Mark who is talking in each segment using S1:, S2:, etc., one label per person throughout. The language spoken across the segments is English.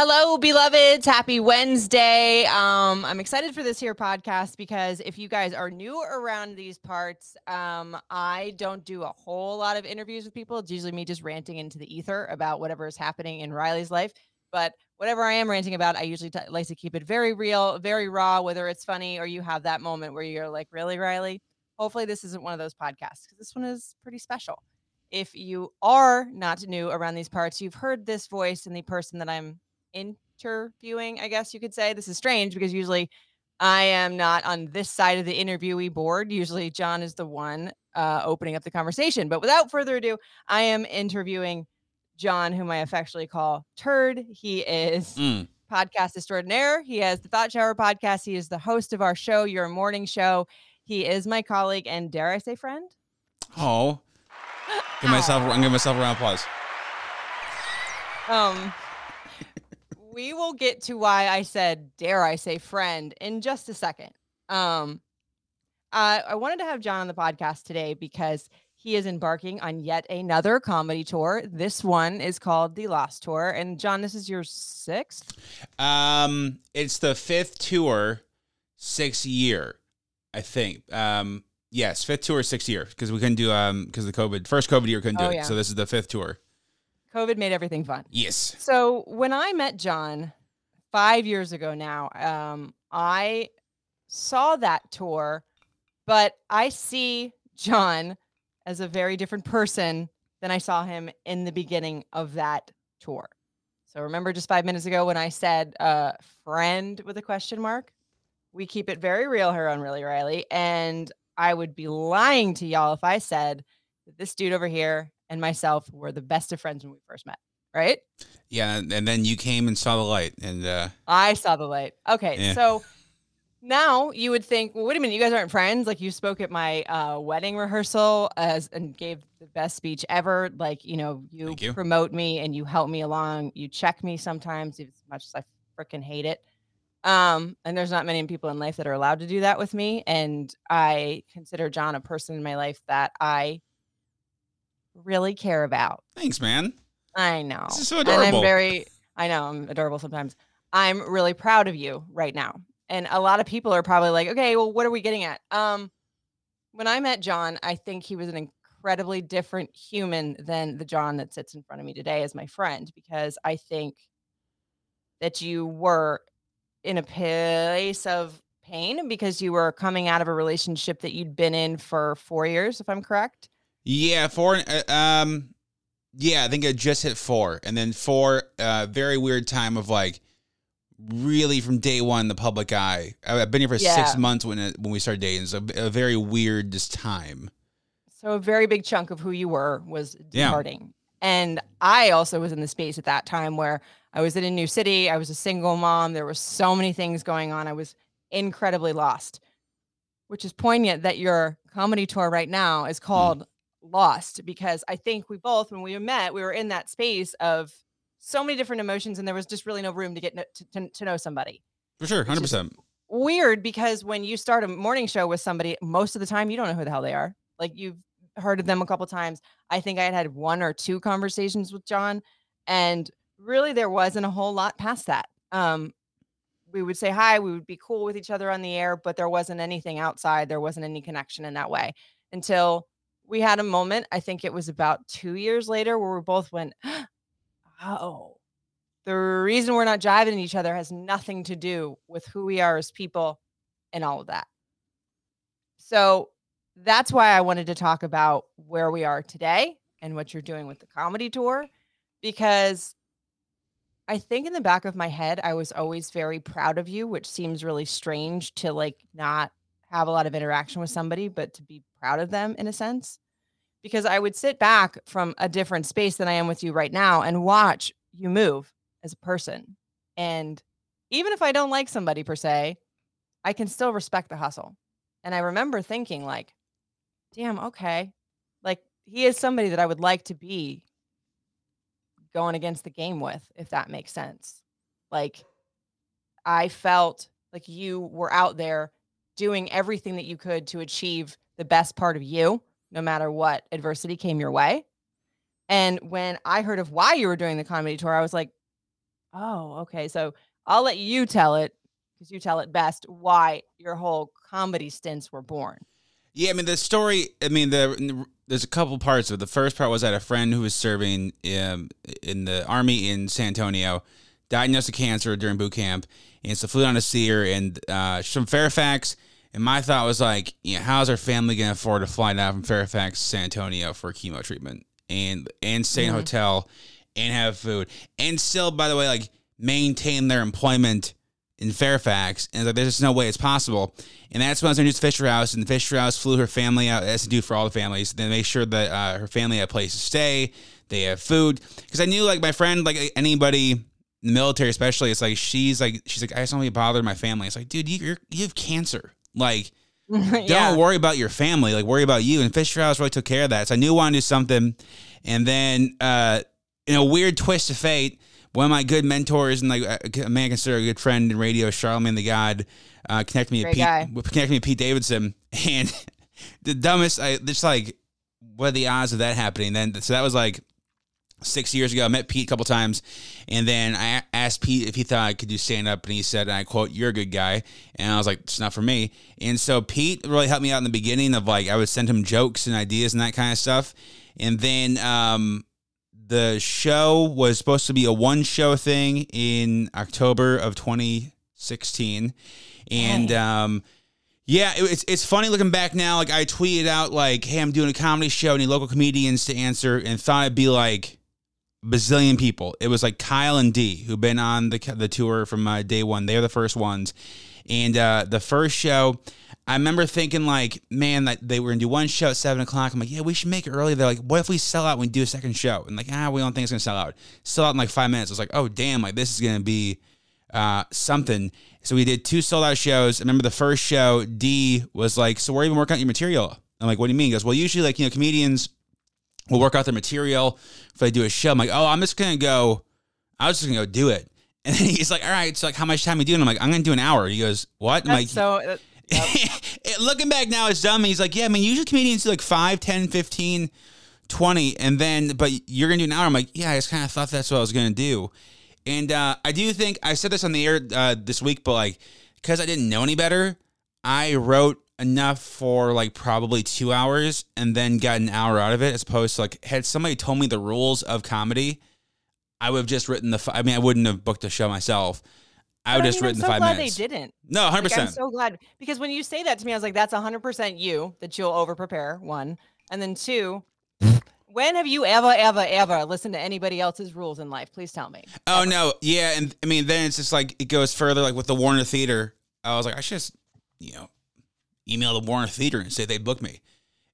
S1: Hello, beloveds. Happy Wednesday. Um, I'm excited for this here podcast because if you guys are new around these parts, um, I don't do a whole lot of interviews with people. It's usually me just ranting into the ether about whatever is happening in Riley's life. But whatever I am ranting about, I usually t- like to keep it very real, very raw, whether it's funny or you have that moment where you're like, really, Riley? Hopefully, this isn't one of those podcasts because this one is pretty special. If you are not new around these parts, you've heard this voice and the person that I'm interviewing, I guess you could say. This is strange because usually I am not on this side of the interviewee board. Usually John is the one uh, opening up the conversation. But without further ado, I am interviewing John, whom I affectionately call Turd. He is
S2: Mm.
S1: podcast extraordinaire. He has the Thought Shower podcast. He is the host of our show, Your Morning Show. He is my colleague and dare I say friend?
S2: Oh, give myself. I'm giving myself a round of applause.
S1: Um, we will get to why I said, dare I say friend in just a second. Um, uh, I wanted to have John on the podcast today because he is embarking on yet another comedy tour. This one is called the Lost Tour. And John, this is your sixth.
S2: Um, it's the fifth tour, sixth year, I think. Um, yes, fifth tour, sixth year because we couldn't do um because the COVID first COVID year couldn't do
S1: Oh,
S2: it.
S1: yeah.
S2: So this is the fifth tour.
S1: COVID made everything fun.
S2: Yes.
S1: So when I met John five years ago now, um, I saw that tour, but I see John as a very different person than I saw him in the beginning of that tour. So remember just five minutes ago when I said uh, friend with a question mark? We keep it very real here on Really Riley. And I would be lying to y'all if I said that this dude over here and myself were the best of friends when we first met, right?
S2: Yeah, and then you came and saw the light, and uh,
S1: I saw the light. Okay,
S2: Yeah.
S1: so now you would think, well, wait a minute, you guys aren't friends. Like you spoke at my uh, wedding rehearsal as and gave the best speech ever. Like you know, you,
S2: you.
S1: promote me and you help me along. You check me sometimes, as much as I freaking hate it. Um, and there's not many people in life that are allowed to do that with me. And I consider John a person in my life that I really care about.
S2: thanks, man.
S1: I know.
S2: This is so
S1: And
S2: adorable.
S1: I'm very, I know, I'm adorable sometimes. I'm really proud of you right now. And a lot of people are probably like, okay, well, what are we getting at? Um, when I met John, I think he was an incredibly different human than the John that sits in front of me today as my friend, because I think that you were in a place of pain because you were coming out of a relationship that you'd been in for four years, if I'm correct.
S2: Yeah, four. uh, Um, yeah, I think I just hit four, and then four. Uh, very weird time of like, really from day one, the public eye. I've been here for
S1: Yeah.
S2: six months when it, when we started dating. So a very weird just time.
S1: So a very big chunk of who you were was
S2: Yeah.
S1: departing. And I also was in the space at that time where I was in a new city. I was a single mom. There were so many things going on. I was incredibly lost, which is poignant that your comedy tour right now is called Lost because I think we both, when we met, we were in that space of so many different emotions and there was just really no room to get to, to, to know somebody
S2: For sure, hundred percent.
S1: weird because when you start a morning show with somebody, most of the time you don't know who the hell they are. Like you've heard of them a couple times. I think I had had one or two conversations with John, and really there wasn't a whole lot past that. Um, we would say hi, we would be cool with each other on the air, but there wasn't anything outside. There wasn't any connection in that way until we had a moment. I think it was about two years later where we both went, oh, the reason we're not jiving each other has nothing to do with who we are as people and all of that. So that's why I wanted to talk about where we are today and what you're doing with the comedy tour because I think in the back of my head I was always very proud of you, which seems really strange to like not have a lot of interaction with somebody but to be proud of them in a sense. Because I would sit back from a different space than I am with you right now and watch you move as a person. And even if I don't like somebody per se, I can still respect the hustle. And I remember thinking, like, damn, okay. Like, he is somebody that I would like to be going against the game with, if that makes sense. Like, I felt like you were out there doing everything that you could to achieve the best part of you, no matter what adversity came your way. And when I heard of why you were doing the comedy tour, I was like, oh, okay. So I'll let you tell it because you tell it best why your whole comedy stints were born.
S2: Yeah, I mean the story. I mean the there's a couple parts of it. The first part was that a friend who was serving um, in the army in San Antonio diagnosed with cancer during boot camp, and so flew down to see her. And uh, she's from Fairfax. And my thought was like, you know, how's our family going to afford to fly down from Fairfax to San Antonio for chemo treatment and and stay in a
S1: Mhm.
S2: hotel and have food and still, by the way, like maintain their employment in Fairfax? And like, there's just no way it's possible. And that's when I was introduced to Fisher House, and the Fisher House flew her family out, as to do for all the families. They make sure that uh, her family had a place to stay, they have food. Because I knew, like, my friend, like anybody in the military, especially, it's like she's like she's like I just don't want to bother my family. It's like, dude, you you're, you have cancer. Like,
S1: yeah.
S2: don't worry about your family. Like, worry about you. And Fisher House really took care of that. So I knew I wanted to do something. And then, uh, in a weird twist of fate, one of my good mentors and like a man I consider a good friend in radio, Charlemagne the God, uh, connected me to
S1: Great
S2: Pete,
S1: guy.
S2: connected me to Pete Davidson. And the dumbest, I just like, what are the odds of that happening? Then, so that was like six years ago. I met Pete a couple times, and then I asked Pete if he thought I could do stand up, and he said, and I quote, "You're a good guy," and I was like, "It's not for me." And so Pete really helped me out in the beginning of like I would send him jokes and ideas and that kind of stuff, and then um, the show was supposed to be a one show thing in October of 2016, and um. Yeah, it's it's funny looking back now. Like I tweeted out like, "Hey, I'm doing a comedy show. Need local comedians to answer," and thought it'd be like bazillion people. It was like Kyle and D who've been on the the tour from uh, day one. They're the first ones, and uh, the first show. I remember thinking like, man, that they were gonna do one show at seven o'clock. I'm like, yeah, we should make it early. They're like, what if we sell out when we do a second show? And like, ah, we don't think it's gonna sell out. Sell out in like five minutes. I was like, oh damn, like this is gonna be uh, something. So we did two sold out shows. I remember the first show, D was like, so we're even working out your material. I'm like, what do you mean? He goes, well, usually like, you know, comedians will work out their material if they do a show. I'm like, oh, I'm just gonna go. I was just gonna go do it. And then he's like, all right, so like, how much time are you doing? I'm like, I'm gonna do an hour. He goes, what? I'm
S1: That's
S2: like,
S1: so uh,
S2: looking back now, it's dumb. He's like, yeah, I mean, usually comedians do like 5, 10, 15, 20, and then, but you're gonna do an hour. I'm like, yeah, I just kind of thought that's what I was gonna do. And uh, I do think I said this on the air uh, this week, but like, because I didn't know any better, I wrote enough for like probably two hours and then got an hour out of it as opposed to like had somebody told me the rules of comedy i would have just written the i mean i wouldn't have booked the show myself i would
S1: but
S2: have just
S1: mean,
S2: written
S1: I'm so
S2: the five
S1: glad
S2: minutes
S1: They didn't.
S2: no 100%
S1: I'm so glad because when you say that to me, I was like, that's 100% you that you'll over prepare. One, and then two. When have you ever, ever, ever listened to anybody else's rules in life? Please tell me.
S2: Oh no, yeah, and I mean then it's just like it goes further. Like with the Warner Theater, I was like, I should just you know email the Warner Theater and say they booked me.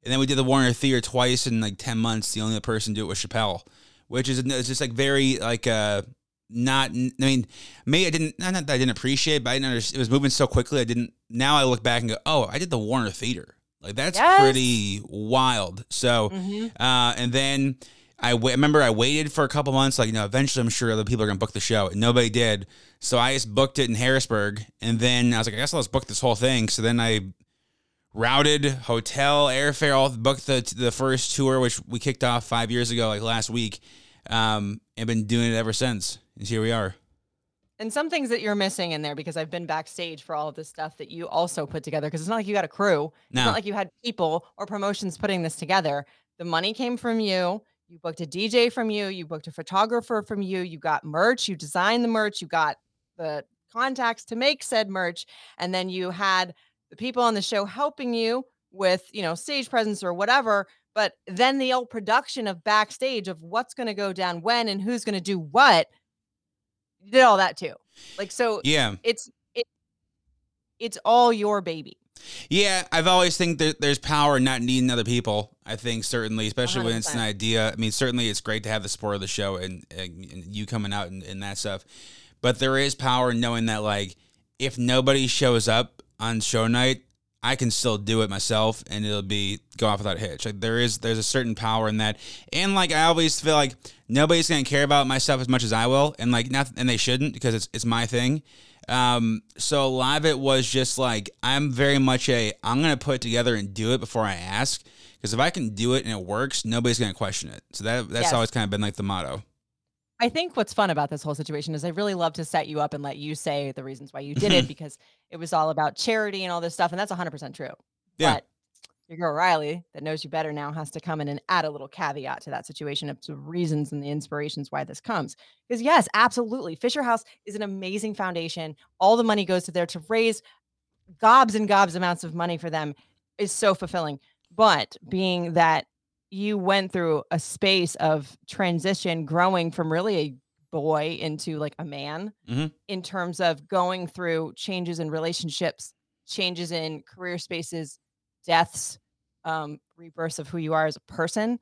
S2: And then we did the Warner Theater twice in like ten months. The only other person to do it was Chappelle, which is it's just like very like uh not. I mean, maybe I didn't not that I didn't appreciate, it, but I didn't understand. It was moving so quickly. I didn't. Now I look back and go, oh, I did the Warner Theater. Like that's
S1: Yes.
S2: pretty wild. So.
S1: Mhm.
S2: Uh, and then I remember I waited for a couple months, like, you know, eventually I'm sure other people are going to book the show. And nobody did. So I just booked it in Harrisburg. And then I was like, I guess I'll just book this whole thing. So then I routed hotel, airfare, all booked the, the first tour, which we kicked off five years ago, like last week. Um, and been doing it ever since. And here we are.
S1: And some things that you're missing in there because I've been backstage for all of this stuff that you also put together because it's not like you got a crew. It's
S2: No.
S1: not like you had people or promotions putting this together. The money came from you. You booked a DJ from you. You booked a photographer from you. You got merch. You designed the merch. You got the contacts to make said merch. And then you had the people on the show helping you with, you know, stage presence or whatever. But then the old production of backstage of what's going to go down when and who's going to do what. You did all that too. Like, so
S2: Yeah.
S1: it's it it's all your baby
S2: Yeah, I've always think that there's power in not needing other people. I think certainly, especially when it's an idea. I mean, certainly it's great to have the support of the show and, and, and you coming out and, and that stuff. But there is power in knowing that like if nobody shows up on show night, I can still do it myself and it'll be go off without a hitch. Like there is there's a certain power in that. And like I always feel like nobody's gonna care about my stuff as much as I will. And like not and they shouldn't because it's it's my thing. Um, so a lot of it was just like I'm very much a I'm gonna put it together and do it before I ask. Because if I can do it and it works, nobody's gonna question it. So that that's
S1: Yes.
S2: always kind of been like the motto.
S1: I think what's fun about this whole situation is I really love to set you up and let you say the reasons why you did it because it was all about charity and all this stuff. And that's 100% true.
S2: Yeah.
S1: But your girl Riley, that knows you better now, has to come in and add a little caveat to that situation of the reasons and the inspirations why this comes. Because, yes, absolutely. Fisher House is an amazing foundation. All the money goes to there to raise gobs and gobs amounts of money for them is so fulfilling. But being that you went through a space of transition, growing from really a boy into like a man
S2: Mhm.
S1: in terms of going through changes in relationships, changes in career spaces, deaths, um, rebirths of who you are as a person.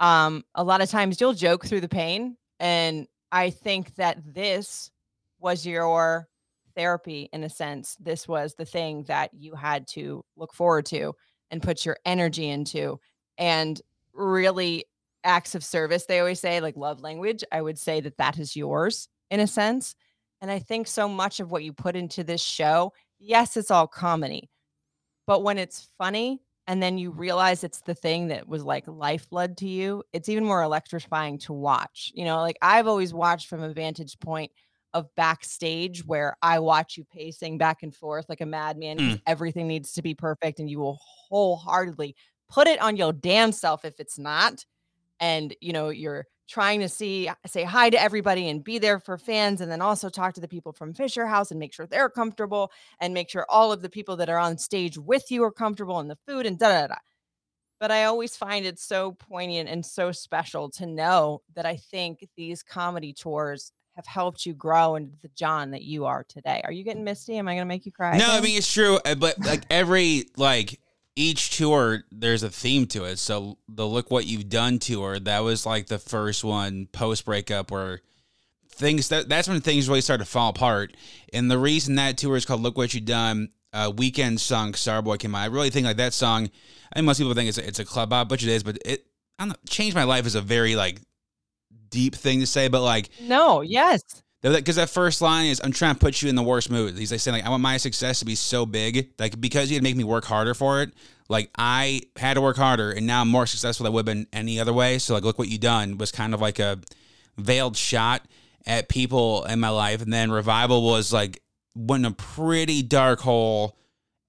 S1: Um, a lot of times you'll joke through the pain. And I think that this was your therapy in a sense. This was the thing that you had to look forward to and put your energy into. And really, acts of service, they always say, like love language. I would say that that is yours in a sense. And I think so much of what you put into this show, yes, it's all comedy, but when it's funny and then you realize it's the thing that was like lifeblood to you, it's even more electrifying to watch. You know, like I've always watched from a vantage point of backstage where I watch you pacing back and forth like a madman because hmm. everything needs to be perfect and you will wholeheartedly put it on your damn self if it's not. And you know, you're trying to see say hi to everybody and be there for fans and then also talk to the people from Fisher House and make sure they're comfortable and make sure all of the people that are on stage with you are comfortable and the food and da da da. But I always find it so poignant and so special to know that I think these comedy tours have helped you grow into the John that you are today. Are you getting misty? Am I going to make you cry?
S2: No, I mean it's true, uh, but like every like each tour, there's a theme to it. So the "Look What You've Done" tour, that was like the first one post breakup where things that that's when things really started to fall apart. And the reason that tour is called "Look What You Done," uh, Weeknd song "Starboy" came out. I really think like that song. I think most people think it's a, it's a club which it is, but it I don't know, changed my life is a very like deep thing to say, but like
S1: no, yes.
S2: Because that first line is, "I'm trying to put you in the worst mood." He's like saying, "Like I want my success to be so big, like because you'd make me work harder for it. Like I had to work harder, and now I'm more successful than I would have been any other way. So like, look what you done was kind of like a veiled shot at people in my life, and then revival was like went in a pretty dark hole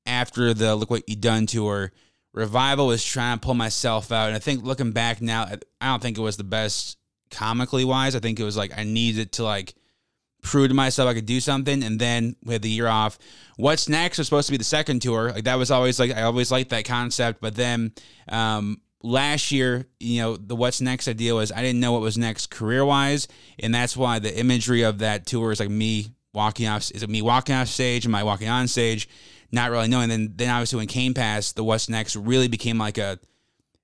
S2: after the look what you done tour. Revival was trying to pull myself out, and I think looking back now, I don't think it was the best comically wise. I think it was like I needed to like prove to myself I could do something, and then we had the year off. What's next was supposed to be the second tour. Like that was always like I always liked that concept, but then um, last year, you know, the what's next idea was I didn't know what was next career wise, and that's why the imagery of that tour is like me walking off. Is it me walking off stage? Am I walking on stage? Not really knowing. Then then obviously when Kane passed, the what's next really became like a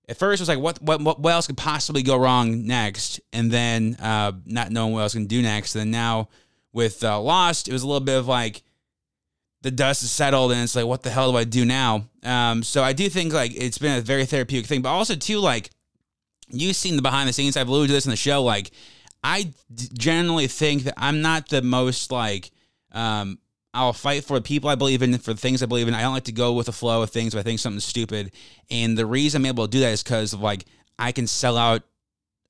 S2: at first it was like what what what, else could possibly go wrong next and then uh not knowing what else can do next and then now with uh, lost it was a little bit of like the dust is settled and it's like what the hell do i do now um so i do think like it's been a very therapeutic thing but also too like you've seen the behind the scenes i've alluded to this in the show like i d- generally think that i'm not the most like um I'll fight for the people I believe in, for the things I believe in. I don't like to go with the flow of things if I think something's stupid. And the reason I'm able to do that is because of like I can sell out.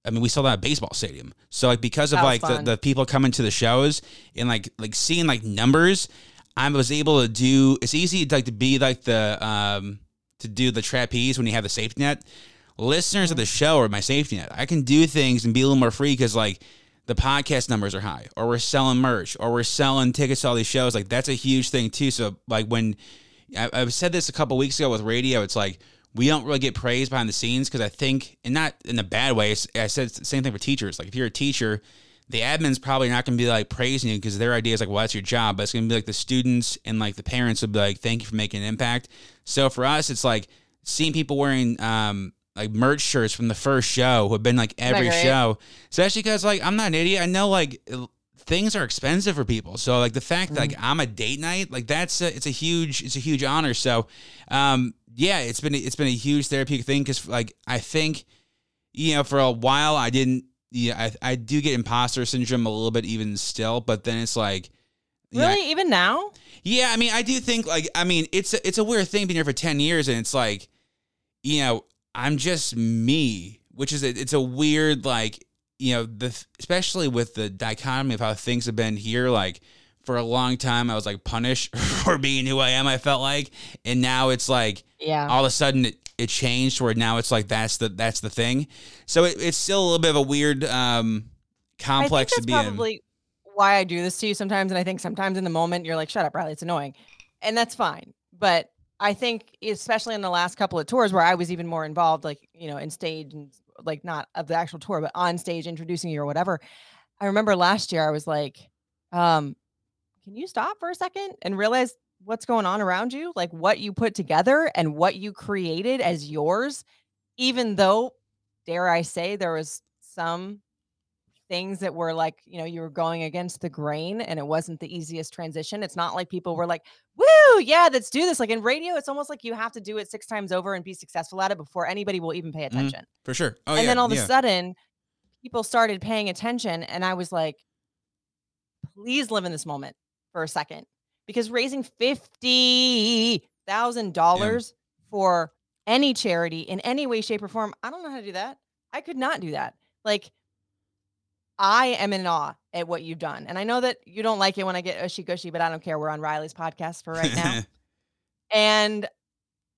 S2: I mean, we sold that at baseball stadium, so like because of like the, the people coming to the shows and like like seeing like numbers, I was able to do. It's easy to like to be like the um to do the trapeze when you have the safety net. Listeners of the show are my safety net. I can do things and be a little more free because like the podcast numbers are high, or we're selling merch, or we're selling tickets to all these shows. Like that's a huge thing too. So like when I, I've said this a couple weeks ago with radio, it's like we don't really get praised behind the scenes because I think, and not in a bad way. I said the same thing for teachers. Like if you're a teacher, the admin's probably not going to be like praising you because their idea is like, well, that's your job. But it's going to be like the students and like the parents will be like, thank you for making an impact. So for us, it's like seeing people wearing um, like merch shirts from the first show who have been like every show, especially because like I'm not an idiot. I know like things are expensive for people. So like the fact that like I'm a date night, like that's a, it's a huge it's a huge honor. So um yeah, it's been it's been a huge therapeutic thing because like I think you know for a while I didn't yeah I I do get imposter syndrome a little bit even still, but then it's like know,
S1: Really, even now?
S2: yeah, I mean, I do think like I mean, it's a, it's a weird thing being here for ten years, and it's like, you know, I'm just me, which is a, it's a weird like you know the especially with the dichotomy of how things have been here. Like for a long time, I was like punished for being who I am. I felt like, and now it's like
S1: Yeah.
S2: all of a sudden it, it changed where now it's like that's the that's the thing. So it, it's still a little bit of a weird um complex
S1: I
S2: to be
S1: that's
S2: in.
S1: why I do this to you sometimes. And I think sometimes in the moment you're like, shut up, Riley, it's annoying. And that's fine. But I think especially in the last couple of tours where I was even more involved, like, you know, in stage and like not of the actual tour, but on stage introducing you or whatever. I remember last year I was like, um, can you stop for a second and realize what's going on around you? Like what you put together and what you created as yours, even though, dare I say, there was some things that were like, you know, you were going against the grain and it wasn't the easiest transition. It's not like people were like, woo, yeah, let's do this. Like in radio, it's almost like you have to do it six times over and be successful at it before anybody will even pay mm-hmm. attention.
S2: for sure. Oh
S1: and
S2: yeah,
S1: then all of a sudden, people started paying attention. And I was like, please live in this moment for a second. Because raising $50,000 for any charity in any way, shape, or form, I don't know how to do that. I could not do that. Like, I am in awe at what you've done. And I know that you don't like it when I get ushy gushy, but I don't care. We're on Riley's podcast for right now. and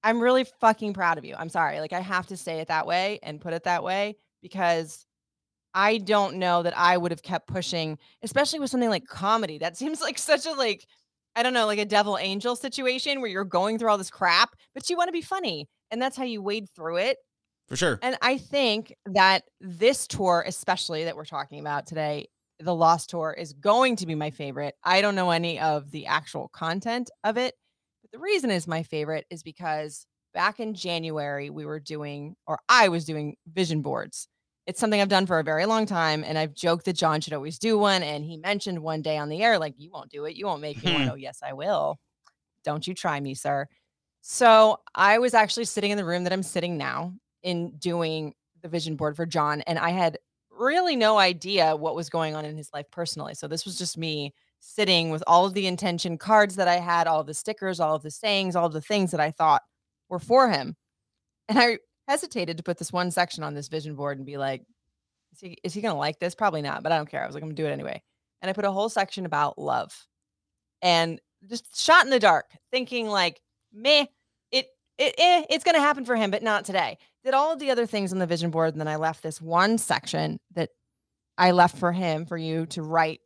S1: I'm really fucking proud of you. I'm sorry. Like, I have to say it that way and put it that way because I don't know that I would have kept pushing, especially with something like comedy. That seems like such a, like, I don't know, like a devil angel situation where you're going through all this crap, but you want to be funny. And that's how you wade through it.
S2: for sure.
S1: And I think that this tour, especially that we're talking about today, the Lost Tour, is going to be my favorite. I don't know any of the actual content of it, but the reason is my favorite is because back in January, we were doing, or I was doing vision boards. It's something I've done for a very long time. And I've joked that John should always do one. And he mentioned one day on the air, like, you won't do it. You won't make me one. Mm-hmm. Oh, yes, I will. Don't you try me, sir. So I was actually sitting in the room that I'm sitting now in doing the vision board for John, and I had really no idea what was going on in his life personally. So this was just me sitting with all of the intention cards that I had, all of the stickers, all of the sayings, all of the things that I thought were for him. And I hesitated to put this one section on this vision board and be like, is he, is he going to like this? Probably not, but I don't care. I was like, I'm going to do it anyway. And I put a whole section about love and just shot in the dark, thinking like, meh, it, it, eh, it's going to happen for him, but not today. Did all the other things on the vision board. And then I left this one section that I left for him, for you to write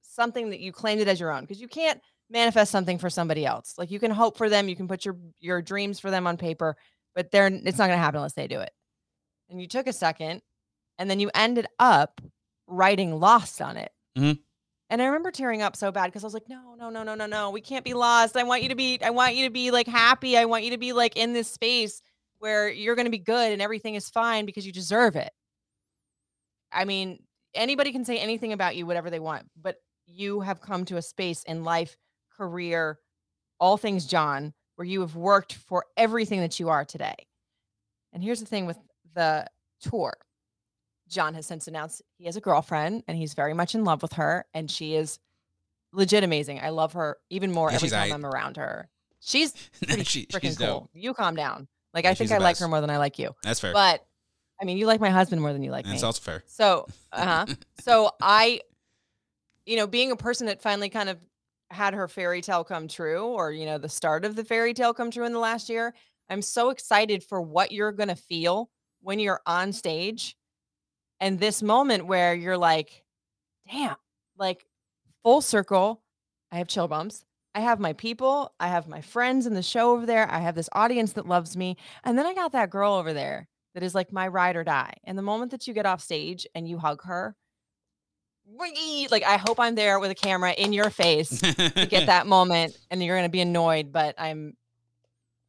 S1: something that you claimed it as your own. Because you can't manifest something for somebody else. Like you can hope for them, you can put your your dreams for them on paper, but they're it's not going to happen unless they do it. And you took a second, and then you ended up writing "lost" on it.
S2: Mhm.
S1: And I remember tearing up so bad because I was like, no, no, no, no, no, no. We can't be lost. I want you to be, I want you to be like happy. I want you to be like in this space where you're going to be good and everything is fine because you deserve it. I mean, anybody can say anything about you, whatever they want, but you have come to a space in life, career, all things John, where you have worked for everything that you are today. And here's the thing with the tour John has since announced he has a girlfriend and he's very much in love with her, and she is legit amazing. I love her even more
S2: Yeah,
S1: every time. I'm around her. She's pretty
S2: She-
S1: freaking
S2: she's
S1: cool.
S2: dope.
S1: You calm down. Like
S2: Yeah,
S1: I think I like her more than I like you.
S2: That's fair.
S1: But I mean, you like my husband more than you like
S2: and
S1: me.
S2: it's also fair.
S1: So, uh-huh. so I, you know, being a person that finally kind of had her fairy tale come true, or you know, the start of the fairy tale come true in the last year, I'm so excited for what you're gonna feel when you're on stage, and this moment where you're like, damn, like full circle. I have chill bumps. I have my people. I have my friends in the show over there. I have this audience that loves me. And then I got that girl over there that is like my ride or die. And the moment that you get off stage and you hug her! Like I hope I'm there with a camera in your face to get that moment and you're going to be annoyed but i'm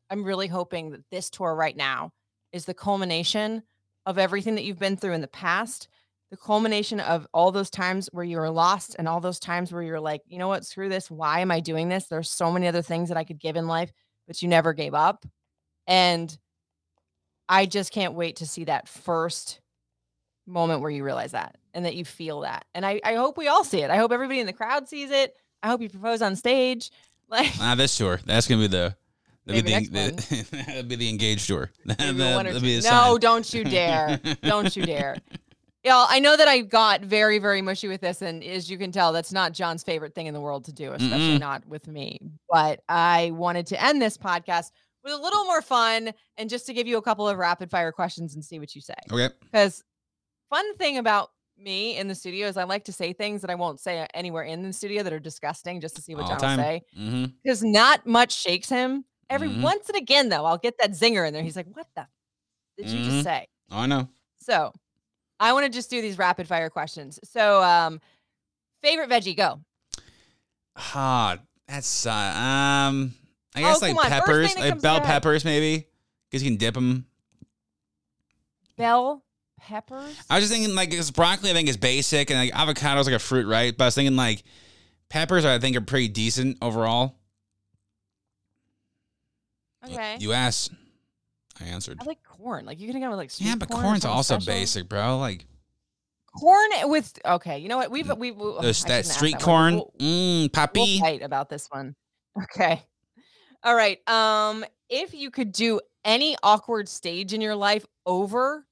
S1: i'm really hoping that this tour right now is the culmination of everything that you've been through in the past the culmination of all those times where you were lost and all those times where you're like you know what? Screw this. Why am i doing this? There's so many other things that i could give in life but you never gave up. And i just can't wait to see that first moment where you realize that and that you feel that and i, I hope we all see it i hope everybody in the crowd sees it i hope you propose on stage like
S2: Ah, this tour. That's gonna be the. That'd be, the, the that'd be the engaged tour. That-
S1: one or
S2: that'd be
S1: No, don't you dare. don't you dare. Yeah, I know that I got very, very mushy with this, and as you can tell, that's not John's favorite thing in the world to do, especially
S2: Mm-mm.
S1: not with me. But I wanted to end this podcast with a little more fun and just to give you a couple of rapid fire questions and see what you say.
S2: Okay.
S1: Because fun thing about me in the studio is I like to say things that I won't say anywhere in the studio that are disgusting just to see what
S2: All
S1: John
S2: time.
S1: will say.
S2: Mm-hmm.
S1: Because not much shakes him. Every
S2: Mhm.
S1: once and again, though, I'll get that zinger in there. He's like, "What the f- did you
S2: Mhm.
S1: just say?"
S2: Oh, I know.
S1: So, I want to just do these rapid fire questions. So, um, favorite veggie, go.
S2: Ah, that's uh, um. I
S1: Oh,
S2: guess like
S1: on, first
S2: peppers, like bell peppers, maybe, because you can dip them.
S1: Bell peppers.
S2: I was just thinking like, because broccoli, I think is basic, and like avocado is like a fruit, right? But I was thinking like peppers, I think are pretty decent overall.
S1: Okay.
S2: You asked, I answered.
S1: I like corn. Like you can go with like sweet
S2: Yeah, but
S1: corn or
S2: corn's also
S1: special.
S2: basic, bro. Like
S1: Corn with okay. You know what? We've we've I
S2: that street
S1: that
S2: corn,
S1: We'll-
S2: mmm,
S1: We'll fight about this one. Okay. All right. Um, if you could do any awkward stage in your life over,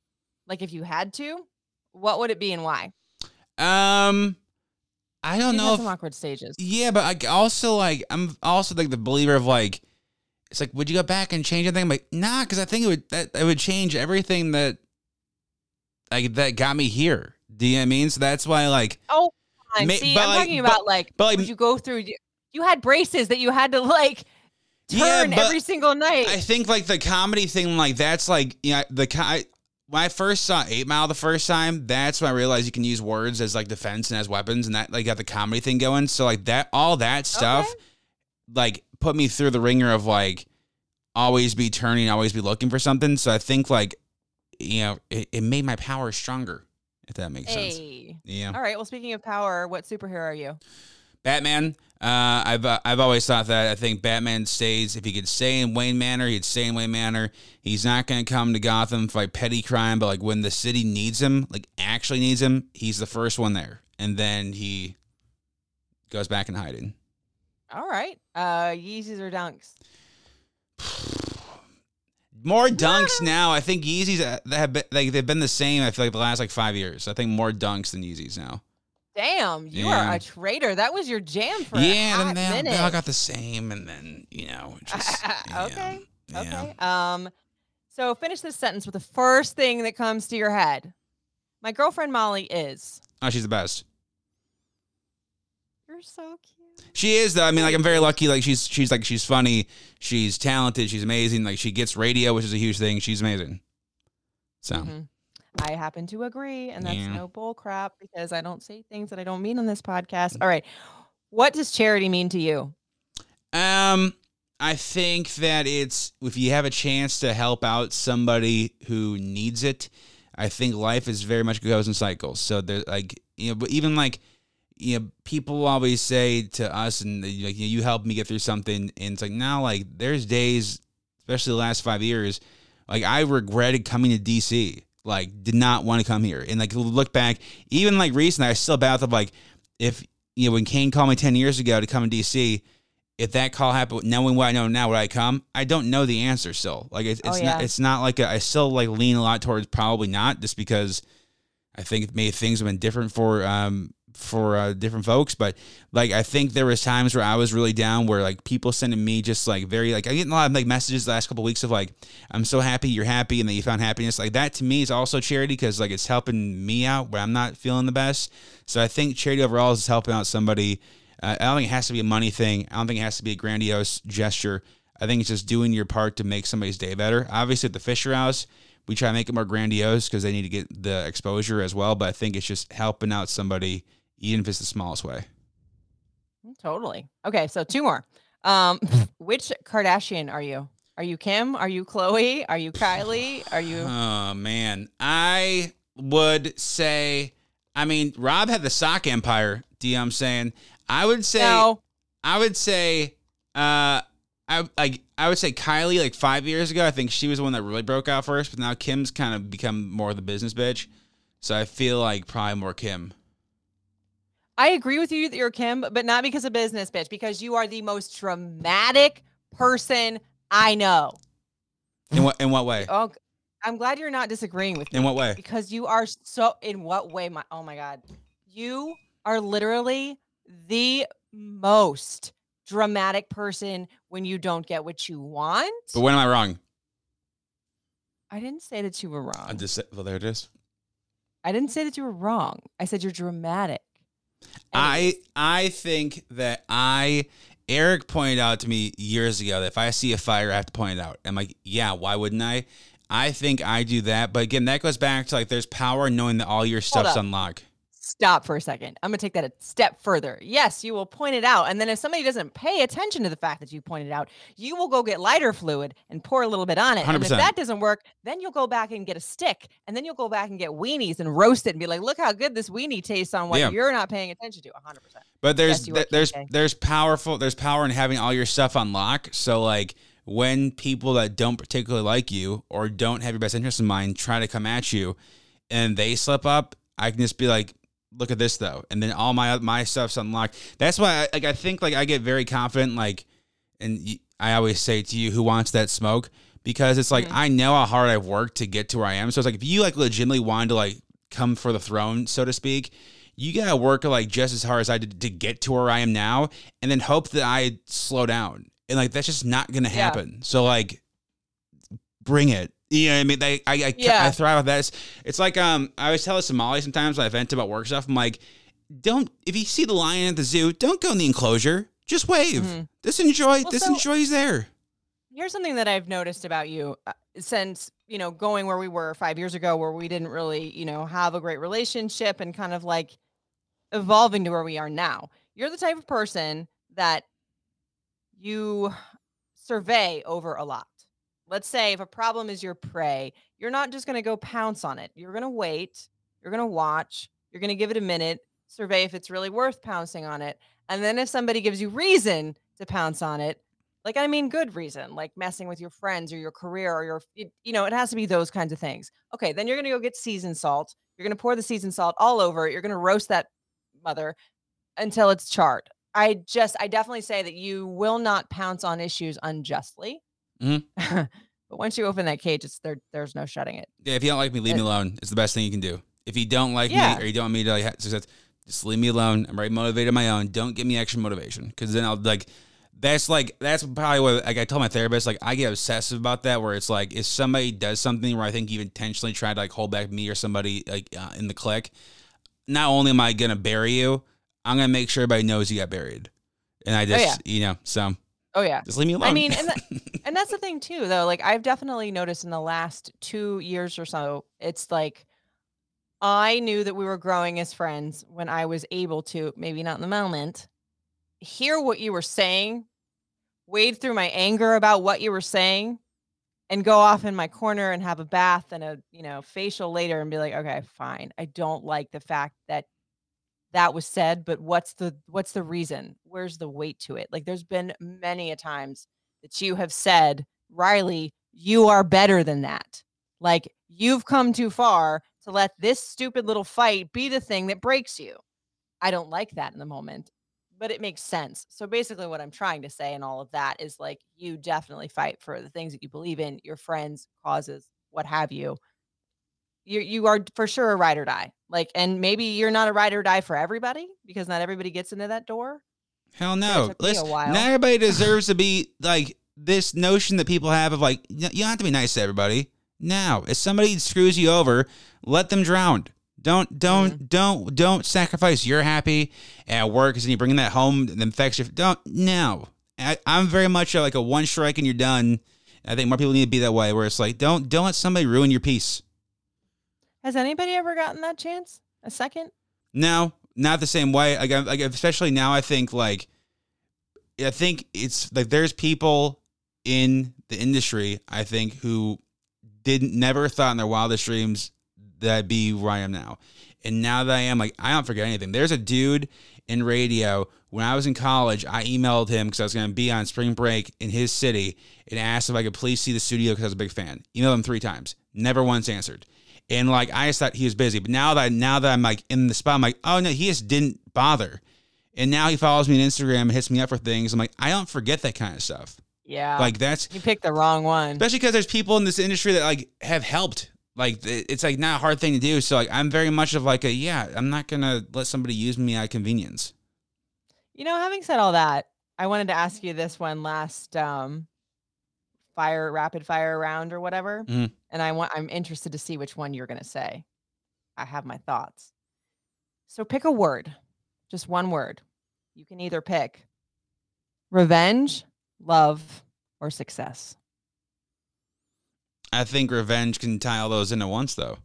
S1: like if you had to, what would it be and why?
S2: Um, I don't
S1: You've
S2: know if
S1: some awkward stages.
S2: Yeah, but I also like I'm also like the believer of like it's like would you go back and change anything? I'm like nah, because I think it would that it would change everything that like that got me here. Do you know what I mean? So that's why like
S1: Oh.
S2: Ma-
S1: see,
S2: but
S1: I'm
S2: like-
S1: talking
S2: but-
S1: about like,
S2: but like-
S1: would you go through? You had braces that you had to like
S2: Yeah,
S1: turn
S2: but
S1: every single night.
S2: I think like the comedy thing like that's like yeah the co- I, when I first saw Eight Mile the first time, that's when I realized you can use words as like defense and as weapons, and that like got the comedy thing going. So like that all that stuff
S1: Okay.
S2: like put me through the ringer of like always be turning, always be looking for something. So I think like you know it, it made my power stronger, if that makes sense. Yeah,
S1: All right. Well, speaking of power, what superhero are you?
S2: Batman. Uh, I've uh, I've always thought that I think Batman stays if he could stay in Wayne Manor, he'd stay in Wayne Manor. He's not going to come to Gotham for like petty crime, but like when the city needs him, like actually needs him, he's the first one there, and then he goes back in hiding.
S1: All right. Uh, Yeezys or Dunks?
S2: More dunks now. I think Yeezys uh, have been, like they've been the same. I feel like the last like five years. I think more dunks than Yeezys now.
S1: Damn, you
S2: Yeah.
S1: are a traitor. That was your jam for
S2: yeah,
S1: a
S2: then they, all-
S1: minute.
S2: they all got the same, and then you know, just
S1: okay.
S2: yeah.
S1: Okay. Um, so finish this sentence with the first thing that comes to your head. My girlfriend Molly is.
S2: Oh, she's the best.
S1: You're so cute.
S2: She is though. I mean, like I'm very lucky. Like she's she's like she's funny. She's talented. She's amazing. Like she gets radio, which is a huge thing. She's amazing. So
S1: Mhm. I happen to agree, and that's
S2: Yeah.
S1: no bull crap because I don't say things that I don't mean on this podcast. All right. What does charity mean to you?
S2: Um, I think that it's if you have a chance to help out somebody who needs it, I think life is very much goes in cycles. So there, like you know, but even like you know, people always say to us, and they- like you helped me get through something, and it's like now, like there's days, especially the last five years, like I regretted coming to DC. Like, did not want to come here, and like look back, even like recently, I still battled like if you know when Kane called me ten years ago to come to DC if that call happened, knowing what I know now, would I come? I don't know the answer still. Like it's,
S1: Oh, yeah.
S2: not. It's not like a, I still like lean a lot towards probably not, just because I think maybe things have been different for um for uh, different folks. But like I think there was times where I was really down, where like people sending me just like very like I get a lot of like messages the last couple of weeks of like I'm so happy you're happy and that you found happiness. Like that to me is also charity because like it's helping me out where I'm not feeling the best. So I think charity overall is helping out somebody. Uh, I don't think it has to be a money thing. I don't think it has to be a grandiose gesture. I think it's just doing your part to make somebody's day better. Obviously, at the Fisher House, we try to make it more grandiose because they need to get the exposure as well. But I think it's just helping out somebody even if it's the smallest way.
S1: Totally. Okay, so two more. Um, which Kardashian are you? Are you Kim? Are you Khloe? Are you Kylie? Are you?
S2: Oh man, I would say. I mean, Rob had the sock empire. Do you know what I'm saying? I would say.
S1: no.
S2: I would say. Uh, I like. I would say Kylie like five years ago. I think she was the one that really broke out first, but now Kim's kind of become more of the business bitch. So I feel like probably more Kim.
S1: I agree with you that you're Kim, but not because of business, bitch. Because you are the most dramatic person I know.
S2: In what in what way?
S1: Oh, I'm glad you're not disagreeing with me.
S2: In what way?
S1: because you are so in what way my oh my god you are literally the most dramatic person when you don't get what you want
S2: But when am I wrong?
S1: i didn't say that you were wrong
S2: I'm just well, there it is.
S1: i didn't say that you were wrong i said you're dramatic
S2: I I think that I Eric pointed out to me years ago that if I see a fire, I have to point it out. I'm like, yeah, why wouldn't I? I think I do that, but again, that goes back to like there's power in knowing that all your stuff's
S1: up.
S2: unlocked.
S1: Stop for a second i'm gonna take that a step further yes you will point it out and then if somebody doesn't pay attention to the fact that you pointed out you will go get lighter fluid and pour a little bit on it and if
S2: 100%.
S1: that doesn't work then you'll go back and get a stick and then you'll go back and get weenies and roast it and be like look how good this weenie tastes on what
S2: Yeah.
S1: you're not paying attention to 100%
S2: But there's
S1: Yes,
S2: th- there's there's powerful there's power in having all your stuff on lock. So like when people that don't particularly like you or don't have your best interest in mind try to come at you and they slip up, I can just be like, look at this though, and then all my my stuff's unlocked. That's why I, like I think like I get very confident like, and I always say to you, who wants that smoke? Because it's like
S1: Mhm.
S2: I know how hard I've worked to get to where I am. So it's like if you like legitimately wanted to like come for the throne, so to speak, you gotta work like just as hard as I did to get to where I am now, and then hope that I slow down. And like that's just not gonna
S1: Yeah.
S2: happen. So like, bring it. You know what I mean? They, I, I,
S1: Yeah.
S2: I thrive with that. It's, it's like um, I always tell this Somali sometimes when I vent about work stuff. I'm like, don't if you see the lion at the zoo, don't go in the enclosure. Just wave.
S1: Mhm.
S2: Just enjoy.
S1: Well,
S2: just
S1: so-
S2: enjoy he's there.
S1: here's something that I've noticed about you uh, since, you know, going where we were five years ago, where we didn't really, you know, have a great relationship and kind of like evolving to where we are now. You're the type of person that you survey over a lot. Let's say if a problem is your prey, you're not just going to go pounce on it. You're going to wait, you're going to watch, you're going to give it a minute, survey if it's really worth pouncing on it. And then if somebody gives you reason to pounce on it, like I mean good reason, like messing with your friends or your career or your it- you know, it has to be those kinds of things. Okay, then you're going to go get seasoned salt. You're going to pour the seasoned salt all over it. You're going to roast that mother until it's charred. I just I definitely say that you will not pounce on issues unjustly.
S2: Mhm.
S1: but once you open that cage, it's there there's no shutting it.
S2: Yeah, if you don't like me, leave me alone. It's the best thing you can do. If you don't like
S1: Yeah.
S2: me or you don't want me to like have success, just leave me alone. I'm very motivated on my own. Don't give me extra motivation because then I'll like. That's like that's probably what like I told my therapist like I get obsessive about that where it's like if somebody does something where I think you intentionally tried to like hold back me or somebody like uh, in the clique, not only am I gonna bury you, I'm gonna make sure everybody knows you got buried, and I just
S1: yeah.
S2: you know so
S1: Oh yeah.
S2: just leave me alone.
S1: I mean, and, that, and that's the thing too, though. Like I've definitely noticed in the last two years or so, it's like I knew that we were growing as friends when I was able to, maybe not in the moment, hear what you were saying, wade through my anger about what you were saying, and go off in my corner and have a bath and a you know facial later and be like, okay, fine. I don't like the fact that that was said, but what's the what's the reason? Where's the weight to it? Like there's been many a times that you have said, Riley, you are better than that. Like you've come too far to let this stupid little fight be the thing that breaks you. I don't like that in the moment, but it makes sense. So basically what I'm trying to say in all of that is like you definitely fight for the things that you believe in, your friends, causes, what have you. You you are for sure a ride or die. Like and maybe you're not a ride or die for everybody because not everybody gets into that door.
S2: Hell no.
S1: took me a
S2: Listen, not everybody deserves to be like this notion that people have of like you don't have to be nice to everybody. Now, if somebody screws you over, let them drown. Don't don't
S1: Mm-hmm.
S2: don't don't sacrifice your happy at work and you bring that home and then affects your don't no. I, I'm very much a, like a one strike and you're done. I think more people need to be that way where it's like don't don't let somebody ruin your peace.
S1: Has anybody ever gotten that chance? A second?
S2: No, not the same way. Like, like especially now, I think like I think it's like there's people in the industry I think who didn't never thought in their wildest dreams that I'd be where I am now, and now that I am, like I don't forget anything. There's a dude in radio when I was in college. I emailed him because I was going to be on spring break in his city and asked if I could please see the studio because I was a big fan. Emailed him three times, never once answered. And like I just thought he was busy, but now that now that I'm like in the spot, I'm like, oh no, he just didn't bother. And now he follows me on Instagram and hits me up for things. I'm like, I don't forget that kind of stuff.
S1: Yeah.
S2: Like that's
S1: you picked the wrong one.
S2: especially because there's people in this industry that like have helped. Like it's like not a hard thing to do. So like I'm very much of like a yeah, I'm not gonna let somebody use me at convenience.
S1: You know, having said all that, I wanted to ask you this one last um fire rapid fire round or whatever.
S2: Mhm.
S1: And I want I'm interested to see which one you're going to say. I have my thoughts. So pick a word. Just one word. You can either pick revenge, love, or success.
S2: I think revenge can tie all those into once though.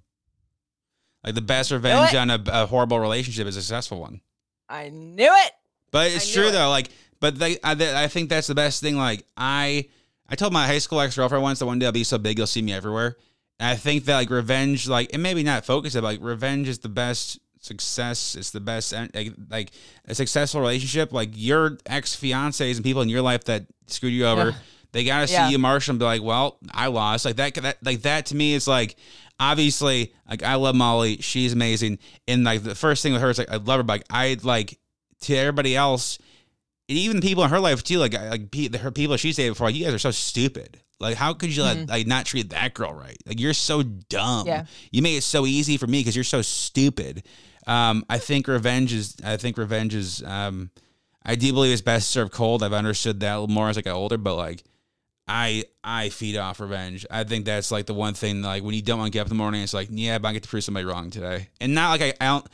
S2: Like the best revenge on a, a horrible relationship is a successful one.
S1: I knew it.
S2: But it's true
S1: it.
S2: though. Like, but they, I, th- I think that's the best thing. Like, I, I told my high school ex girlfriend once that one day I'll be so big you'll see me everywhere. And I think that like revenge, like, and maybe not focus it, but like revenge is the best success. It's the best, like, like a successful relationship. Like your ex fiancés and people in your life that screwed you over,
S1: Yeah.
S2: they gotta see
S1: Yeah.
S2: you, Marshall, and be like, well, I lost. Like that, that, like that to me is like. Obviously, like I love Molly, she's amazing, and like the first thing with her is like I love her, but like I like to everybody else, even people in her life too, like like pe- her people she's dated before, like, you guys are so stupid. Like, how could you let like not treat that girl right? Like, you're so dumb.
S1: Yeah.
S2: You made it so easy for me because you're so stupid. Um, I think revenge is. I think revenge is. Um, I do believe it's best served cold. I've understood that a little more as I got older, but like. I I feed off revenge. I think that's like the one thing like when you don't want to get up in the morning, it's like yeah, but I get to prove somebody wrong today, and not like I, I don't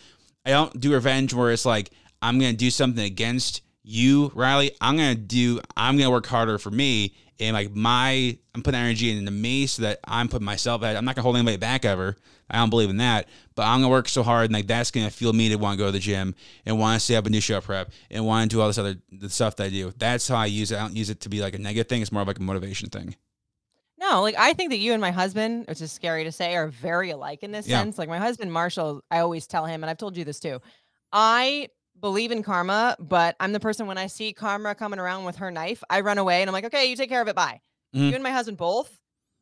S2: I don't do revenge where it's like I'm gonna do something against you, Riley. I'm gonna do I'm gonna work harder for me and like my I'm putting energy into me so that I'm putting myself at I'm not gonna hold anybody back ever. I don't believe in that. But I'm gonna work so hard and like that's gonna fuel me to want to go to the gym and want to stay up and do show prep and want to do all this other the stuff that I do. That's how I use it. I don't use it to be like a negative thing. It's more of like a motivation thing.
S1: No, like I think that you and my husband, which is scary to say, are very alike in this
S2: Yeah.
S1: sense. Like my husband Marshall, I always tell him, and I've told you this too. I believe in karma, but I'm the person when I see karma coming around with her knife, I run away and I'm like, okay, you take care of it. Bye.
S2: Mhm.
S1: You and my husband both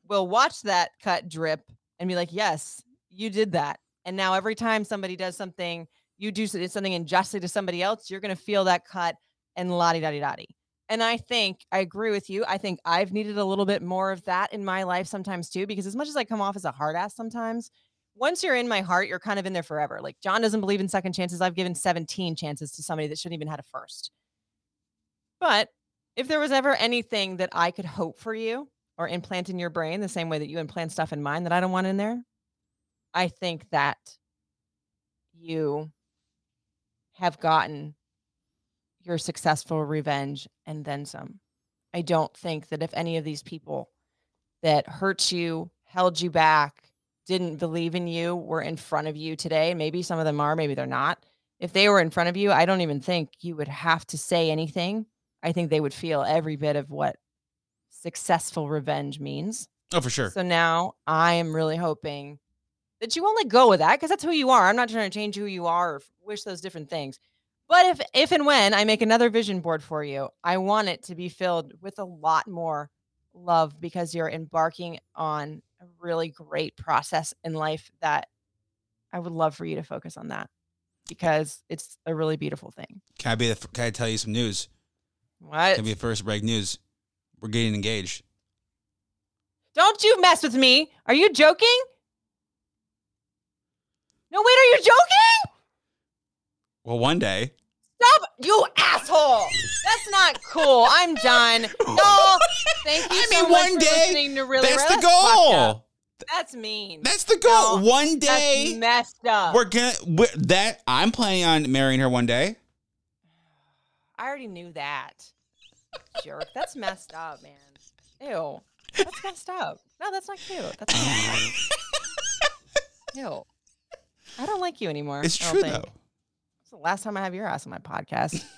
S1: will watch that cut drip and be like, yes, you did that. And now every time somebody does something, you do something unjustly to somebody else, you're going to feel that cut and la di da di da di. And I think I agree with you. I think I've needed a little bit more of that in my life sometimes too, because as much as I come off as a hard ass sometimes, once you're in my heart, you're kind of in there forever. Like John doesn't believe in second chances. I've given 17 chances to somebody that shouldn't even had a first. But if there was ever anything that I could hope for you or implant in your brain the same way that you implant stuff in mine that I don't want in there, I think that you have gotten your successful revenge and then some. I don't think that if any of these people that hurt you, held you back, didn't believe in you were in front of you today, maybe some of them are, maybe they're not. If they were in front of you, I don't even think you would have to say anything. I think they would feel every bit of what successful revenge means.
S2: Oh, for sure.
S1: So now I am really hoping that you won't go with that because that's who you are. I'm not trying to change who you are or wish those different things. But if if and when I make another vision board for you, I want it to be filled with a lot more love because you're embarking on really great process in life that I would love for you to focus on that because it's a really beautiful thing.
S2: Can I be the? Can I tell you some news?
S1: What?
S2: Can be the first break news? We're getting engaged.
S1: Don't you mess with me. Are you joking? No, wait, are you joking?
S2: Well, one day.
S1: Stop, you asshole. That's not cool. I'm done. No, thank you
S2: I
S1: so
S2: mean,
S1: much
S2: one
S1: for
S2: day,
S1: listening to really
S2: That's the goal.
S1: That's mean.
S2: That's the goal.
S1: No,
S2: one
S1: That's
S2: day
S1: messed up.
S2: we're gonna we're, that. I'm planning on marrying her one day.
S1: I already knew that. Jerk. That's messed up, man. Ew. That's messed up. No, that's not cute. That's not cute. Ew. I don't like you anymore.
S2: It's true
S1: think.
S2: though.
S1: the last time I have your ass on my podcast.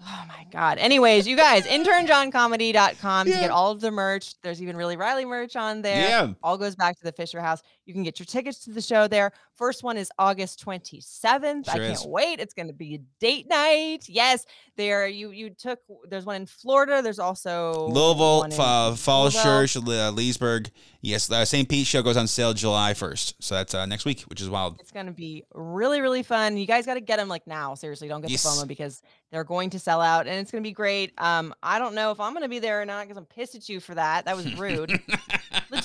S1: Oh my God. Anyways, you guys, internjohncomedy.com to get all of the merch. There's even really Riley merch on there.
S2: Yeah.
S1: All goes back to the Fisher House. You can get your tickets to the show there. First one is August 27th. I can't
S2: is.
S1: wait. It's going to be a date night. Yes. There you you took there's one in Florida. There's also
S2: Louisville,
S1: in
S2: uh, Falls Church, uh, Leesburg. Yes, uh, St. Pete show goes on sale July 1st. So that's uh, next week, which is wild.
S1: It's gonna be really, really fun. You guys got to get them like now. Seriously, don't get
S2: Yes.
S1: the FOMO because they're going to sell out, and it's gonna be great. Um, I don't know if I'm gonna be there or not because I'm pissed at you for that. That was rude.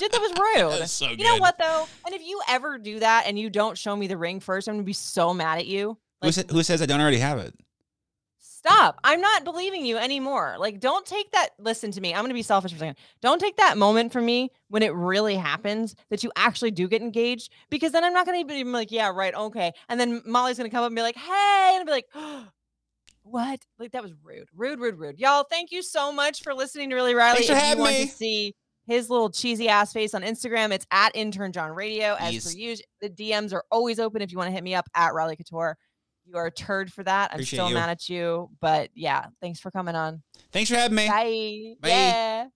S1: Legit, that was rude.
S2: That's so
S1: you know what though? And if you ever do that and you don't show me the ring first, I'm gonna be so mad at you.
S2: Who, sa- who says I don't already have it?
S1: Stop. I'm not believing you anymore. Like, don't take that. Listen to me. I'm going to be selfish for a second. Don't take that moment from me when it really happens that you actually do get engaged, because then I'm not going to be like, yeah, right. Okay. And then Molly's going to come up and be like, hey, and I'll be like, what? Like, that was rude. Rude, rude, rude. Y'all, thank you so much for listening to Really Riley.
S2: Thanks for
S1: if you want
S2: me.
S1: to see his little cheesy ass face on Instagram, it's at Intern John Radio. As per usual, the DMs are always open if you want to hit me up at Riley Couture. You are a turd for that. I'm
S2: Appreciate
S1: still
S2: you.
S1: mad at you, but yeah, thanks for coming on.
S2: Thanks for having me.
S1: Bye.
S2: Bye.
S1: Yeah.